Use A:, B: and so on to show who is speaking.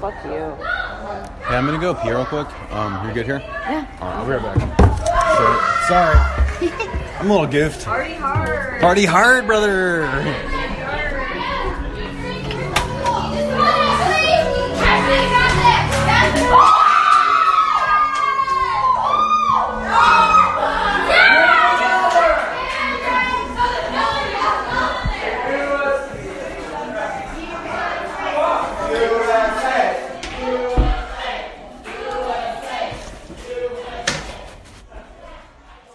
A: Fuck you.
B: Hey, I'm gonna go pee real quick. Um, you're good here?
A: Yeah.
B: All right, I'll be right back. So, sorry. I'm a little gift.
A: Party hard.
B: Party hard, brother.